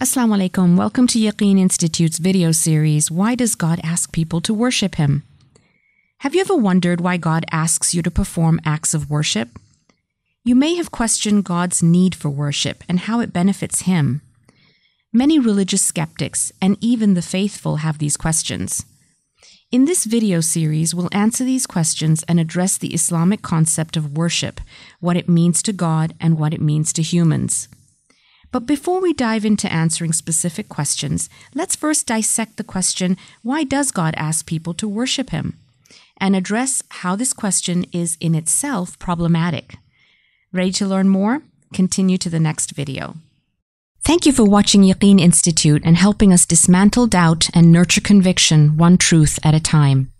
Assalamu alaikum. Welcome to Yaqeen Institute's video series, Why Does God Ask People to Worship Him? Have you ever wondered why God asks you to perform acts of worship? You may have questioned God's need for worship and how it benefits Him. Many religious skeptics and even the faithful have these questions. In this video series, we'll answer these questions and address the Islamic concept of worship, what it means to God, and what it means to humans. But before we dive into answering specific questions, let's first dissect the question why does God ask people to worship Him? and address how this question is in itself problematic. Ready to learn more? Continue to the next video. Thank you for watching Yaqeen Institute and helping us dismantle doubt and nurture conviction one truth at a time.